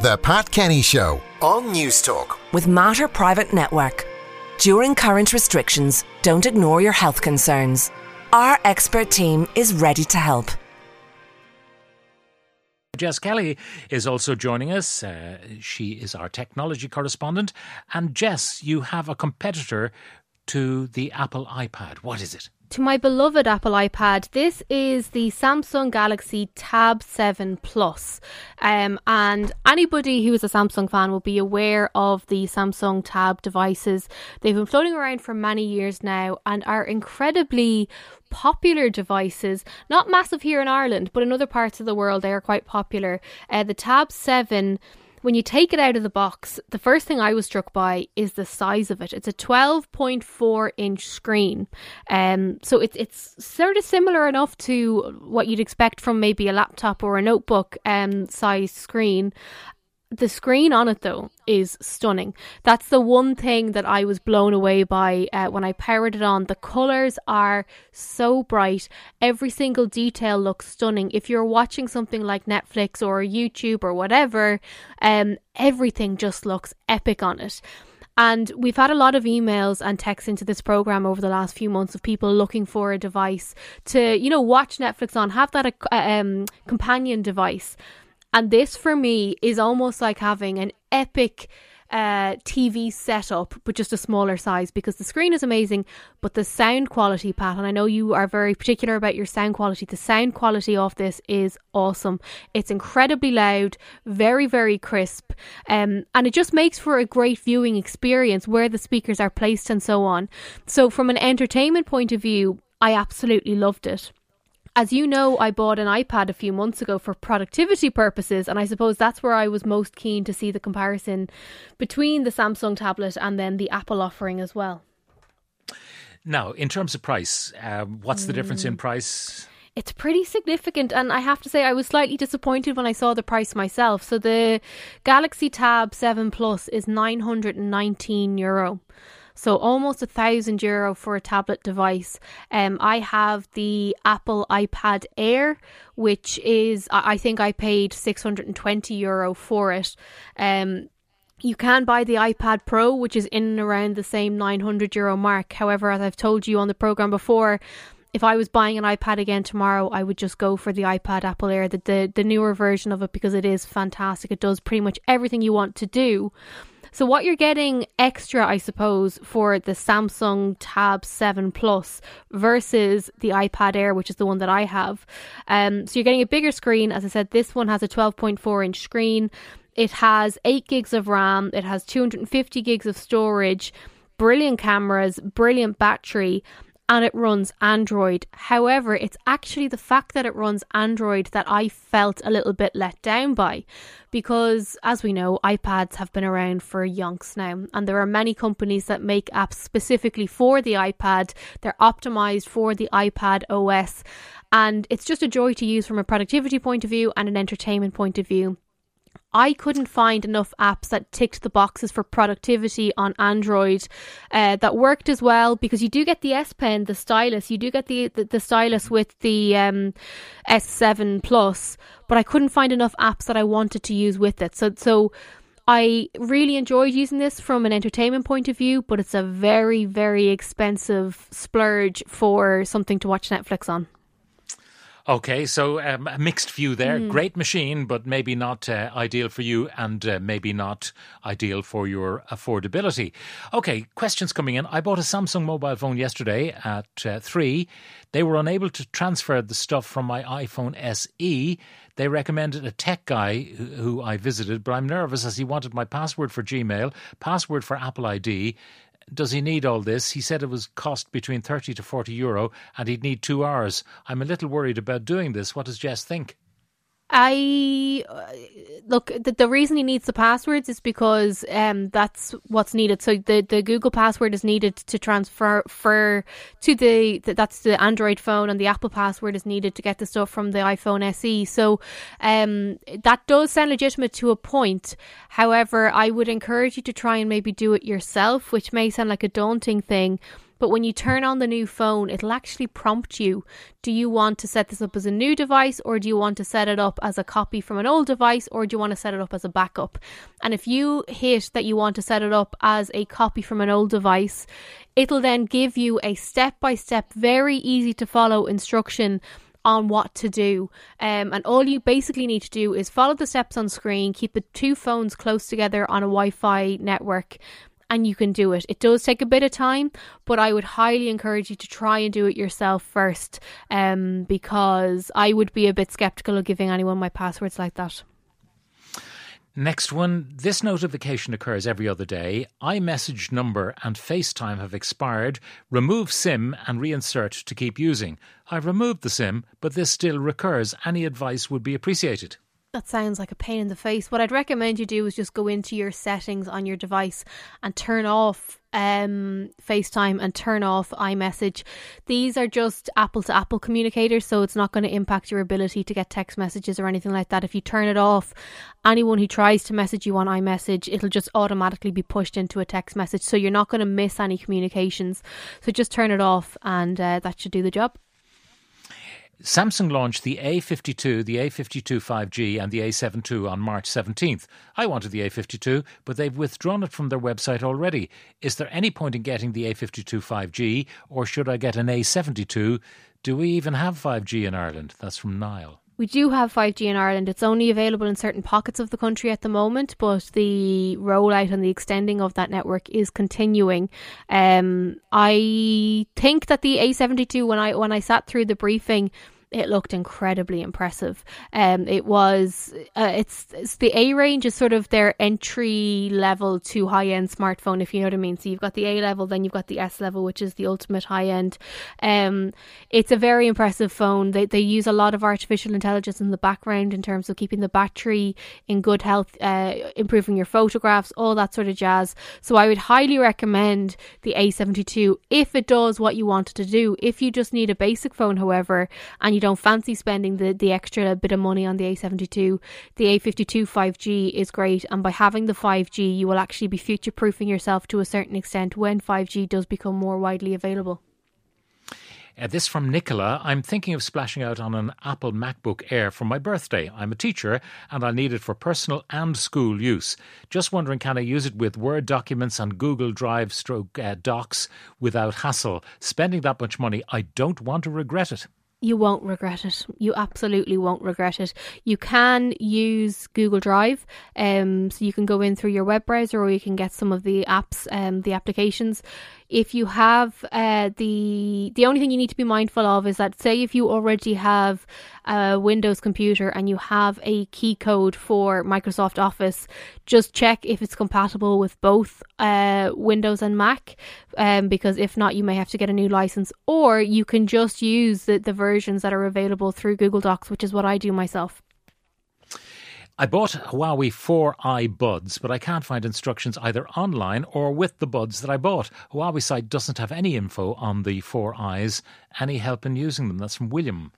The Pat Kenny Show on Newstalk. With Mater Private Network. During current restrictions, don't ignore your health concerns. Our expert team is ready to help. Jess Kelly is also joining us. Uh, she is our technology correspondent. And Jess, you have a competitor to the Apple iPad. What is it? to my beloved Apple iPad. This is the Samsung Galaxy Tab 7 Plus. Um, and anybody who is a Samsung fan will be aware of the Samsung Tab devices. They've been floating around for many years now and are incredibly popular devices. Not massive here in Ireland, but in other parts of the world, they are quite popular. Uh, the Tab 7 when you take it out of the box, the first thing I was struck by is the size of it. It's a 12.4 inch screen. Um, so it's, it's sort of similar enough to what you'd expect from maybe a laptop or a notebook um, size screen. The screen on it, though, is stunning. That's the one thing that I was blown away by uh, when I powered it on. The colors are so bright. Every single detail looks stunning. If you're watching something like Netflix or YouTube or whatever, um, everything just looks epic on it. And we've had a lot of emails and texts into this program over the last few months of people looking for a device to, you know, watch Netflix on, have that uh, um, companion device. And this for me is almost like having an epic uh, TV setup, but just a smaller size because the screen is amazing, but the sound quality, Pat, and I know you are very particular about your sound quality. The sound quality of this is awesome. It's incredibly loud, very, very crisp, um, and it just makes for a great viewing experience where the speakers are placed and so on. So, from an entertainment point of view, I absolutely loved it. As you know, I bought an iPad a few months ago for productivity purposes, and I suppose that's where I was most keen to see the comparison between the Samsung tablet and then the Apple offering as well. Now, in terms of price, um, what's the difference in price? It's pretty significant, and I have to say, I was slightly disappointed when I saw the price myself. So, the Galaxy Tab 7 Plus is 919 euro. So almost a thousand euro for a tablet device. Um, I have the Apple iPad Air, which is I think I paid 620 euro for it. Um, you can buy the iPad Pro, which is in and around the same 900 euro mark. However, as I've told you on the program before, if I was buying an iPad again tomorrow, I would just go for the iPad Apple Air, the, the, the newer version of it, because it is fantastic. It does pretty much everything you want to do. So what you're getting extra, I suppose, for the Samsung Tab 7 Plus versus the iPad Air, which is the one that I have. Um, so you're getting a bigger screen. As I said, this one has a 12.4 inch screen. It has 8 gigs of RAM. It has 250 gigs of storage. Brilliant cameras, brilliant battery and it runs Android. However, it's actually the fact that it runs Android that I felt a little bit let down by because, as we know, iPads have been around for yonks now, and there are many companies that make apps specifically for the iPad. They're optimized for the iPad OS, and it's just a joy to use from a productivity point of view and an entertainment point of view. I couldn't find enough apps that ticked the boxes for productivity on Android uh, that worked as well because you do get the S Pen, the stylus, you do get the, the, the stylus with the um, S7 Plus, but I couldn't find enough apps that I wanted to use with it. So, so I really enjoyed using this from an entertainment point of view, but it's a very, very expensive splurge for something to watch Netflix on. Okay, so um, a mixed view there. Mm. Great machine, but maybe not uh, ideal for you and uh, maybe not ideal for your affordability. Okay, questions coming in. I bought a Samsung mobile phone yesterday at uh, three. They were unable to transfer the stuff from my iPhone SE. They recommended a tech guy who I visited, but I'm nervous as he wanted my password for Gmail, password for Apple ID, does he need all this? He said it was cost between 30 to 40 euro and he'd need two hours. I'm a little worried about doing this. What does Jess think? I uh, look. The, the, reason he needs the passwords is because um, that's what's needed. So the, the Google password is needed to transfer for to the, the, that's the Android phone, and the Apple password is needed to get the stuff from the iPhone SE. So um, that does sound legitimate to a point. However, I would encourage you to try and maybe do it yourself, which may sound like a daunting thing But when you turn on the new phone, it'll actually prompt you do you want to set this up as a new device or do you want to set it up as a copy from an old device or do you want to set it up as a backup? And if you hit that you want to set it up as a copy from an old device, it'll then give you a step by step, very easy to follow instruction on what to do. Um, and all you basically need to do is follow the steps on screen, keep the two phones close together on a Wi Fi network. And you can do it. It does take a bit of time, but I would highly encourage you to try and do it yourself first, um, because I would be a bit skeptical of giving anyone my passwords like that. Next one. This notification occurs every other day. iMessage number and FaceTime have expired. Remove SIM and reinsert to keep using. I've removed the SIM, but this still recurs. Any advice would be appreciated. That sounds like a pain in the face. What I'd recommend you do is just go into your settings on your device and turn off um, FaceTime and turn off iMessage. These are just Apple to Apple communicators, so it's not going to impact your ability to get text messages or anything like that. If you turn it off, anyone who tries to message you on iMessage, it'll just automatically be pushed into a text message, so you're not going to miss any communications. So just turn it off, and uh, that should do the job. Samsung launched the A52, the A52 5G, and the A72 on March 17th. I wanted the A52, but they've withdrawn it from their website already. Is there any point in getting the A52 5G, or should I get an A72? Do we even have 5G in Ireland? That's from Niall. We do have 5G in Ireland. It's only available in certain pockets of the country at the moment, but the rollout and the extending of that network is continuing. Um, I think that the A72, when I when I sat through the briefing, it looked incredibly impressive. Um, it was uh, it's, it's the A range is sort of their entry level to high end smartphone, if you know what I mean. So you've got the A level, then you've got the S level, which is the ultimate high end. Um, it's a very impressive phone. They they use a lot of artificial intelligence in the background in terms of keeping the battery in good health, uh, improving your photographs, all that sort of jazz. So I would highly recommend the A72 if it does what you wanted to do. If you just need a basic phone, however, and you you don't fancy spending the, the extra bit of money on the A72, the A52 5G is great. And by having the 5G, you will actually be future proofing yourself to a certain extent when 5G does become more widely available. Uh, this from Nicola. I'm thinking of splashing out on an Apple MacBook Air for my birthday. I'm a teacher and I need it for personal and school use. Just wondering, can I use it with Word documents and Google Drive stroke uh, docs without hassle? Spending that much money, I don't want to regret it you won't regret it. You absolutely won't regret it. You can use Google Drive, um, so you can go in through your web browser, or you can get some of the apps, um, the applications if you have uh, the the only thing you need to be mindful of is that say if you already have a Windows computer and you have a key code for Microsoft Office, just check if it's compatible with both uh, Windows and Mac, um, because if not, you may have to get a new license, or you can just use the, the versions that are available through Google Docs, which is what I do myself. I bought Huawei 4i buds, but I can't find instructions either online or with the buds that I bought. Huawei site doesn't have any info on the 4i's. Any help in using them? That's from William.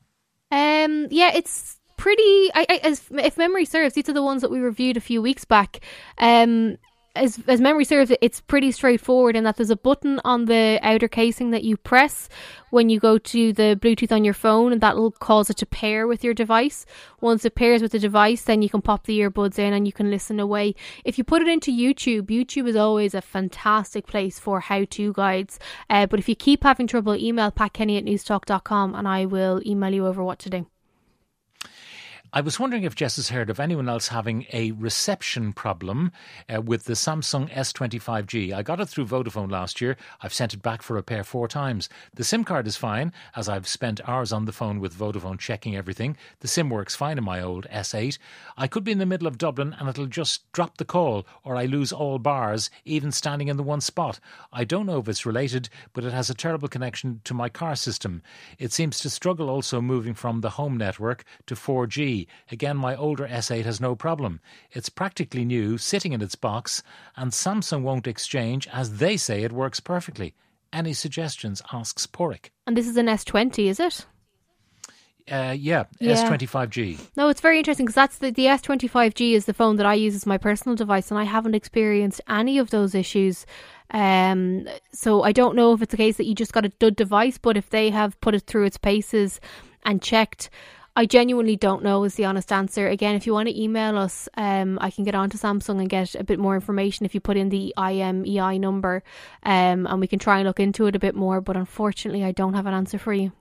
Um, yeah, it's pretty. I, I, as, if memory serves, these are the ones that we reviewed a few weeks back. Um, as as memory serves, it's pretty straightforward in that there's a button on the outer casing that you press when you go to the Bluetooth on your phone, and that will cause it to pair with your device. Once it pairs with the device, then you can pop the earbuds in and you can listen away. If you put it into YouTube, YouTube is always a fantastic place for how-to guides. Uh, but if you keep having trouble, email patkenny at newstalk.com and I will email you over what to do. I was wondering if Jess has heard of anyone else having a reception problem uh, with the Samsung S25G. I got it through Vodafone last year. I've sent it back for repair four times. The SIM card is fine, as I've spent hours on the phone with Vodafone checking everything. The SIM works fine in my old S8. I could be in the middle of Dublin and it'll just drop the call, or I lose all bars, even standing in the one spot. I don't know if it's related, but it has a terrible connection to my car system. It seems to struggle also moving from the home network to 4G. Again, my older S8 has no problem. It's practically new, sitting in its box, and Samsung won't exchange as they say it works perfectly. Any suggestions? asks Porik. And this is an S20, is it? Uh, yeah, Yeah. S25G. No, it's very interesting because that's the, the S25G is the phone that I use as my personal device, and I haven't experienced any of those issues. Um, so I don't know if it's the case that you just got a dud device, but if they have put it through its paces and checked, I genuinely don't know is the honest answer. Again, if you want to email us, um, I can get on to Samsung and get a bit more information if you put in the IMEI number, um, and we can try and look into it a bit more. But unfortunately, I don't have an answer for you.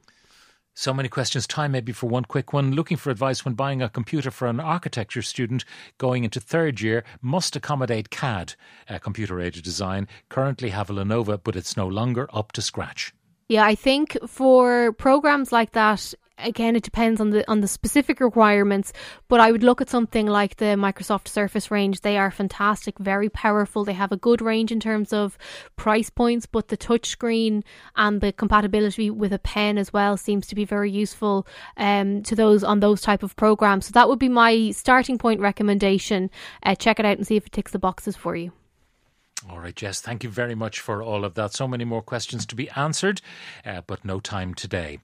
So many questions. Time maybe for one quick one. Looking for advice when buying a computer for an architecture student going into third year must accommodate CAD, uh, computer aided design. Currently have a Lenovo, but it's no longer up to scratch. Yeah, I think for programs like that, again, it depends on the on the specific requirements. But I would look at something like the Microsoft Surface range. They are fantastic, very powerful. They have a good range in terms of price points, but the touchscreen and the compatibility with a pen as well seems to be very useful um, to those on those type of programs. So that would be my starting point recommendation. Uh, check it out and see if it ticks the boxes for you. All right, Jess, thank you very much for all of that. So many more questions to be answered, uh, but no time today.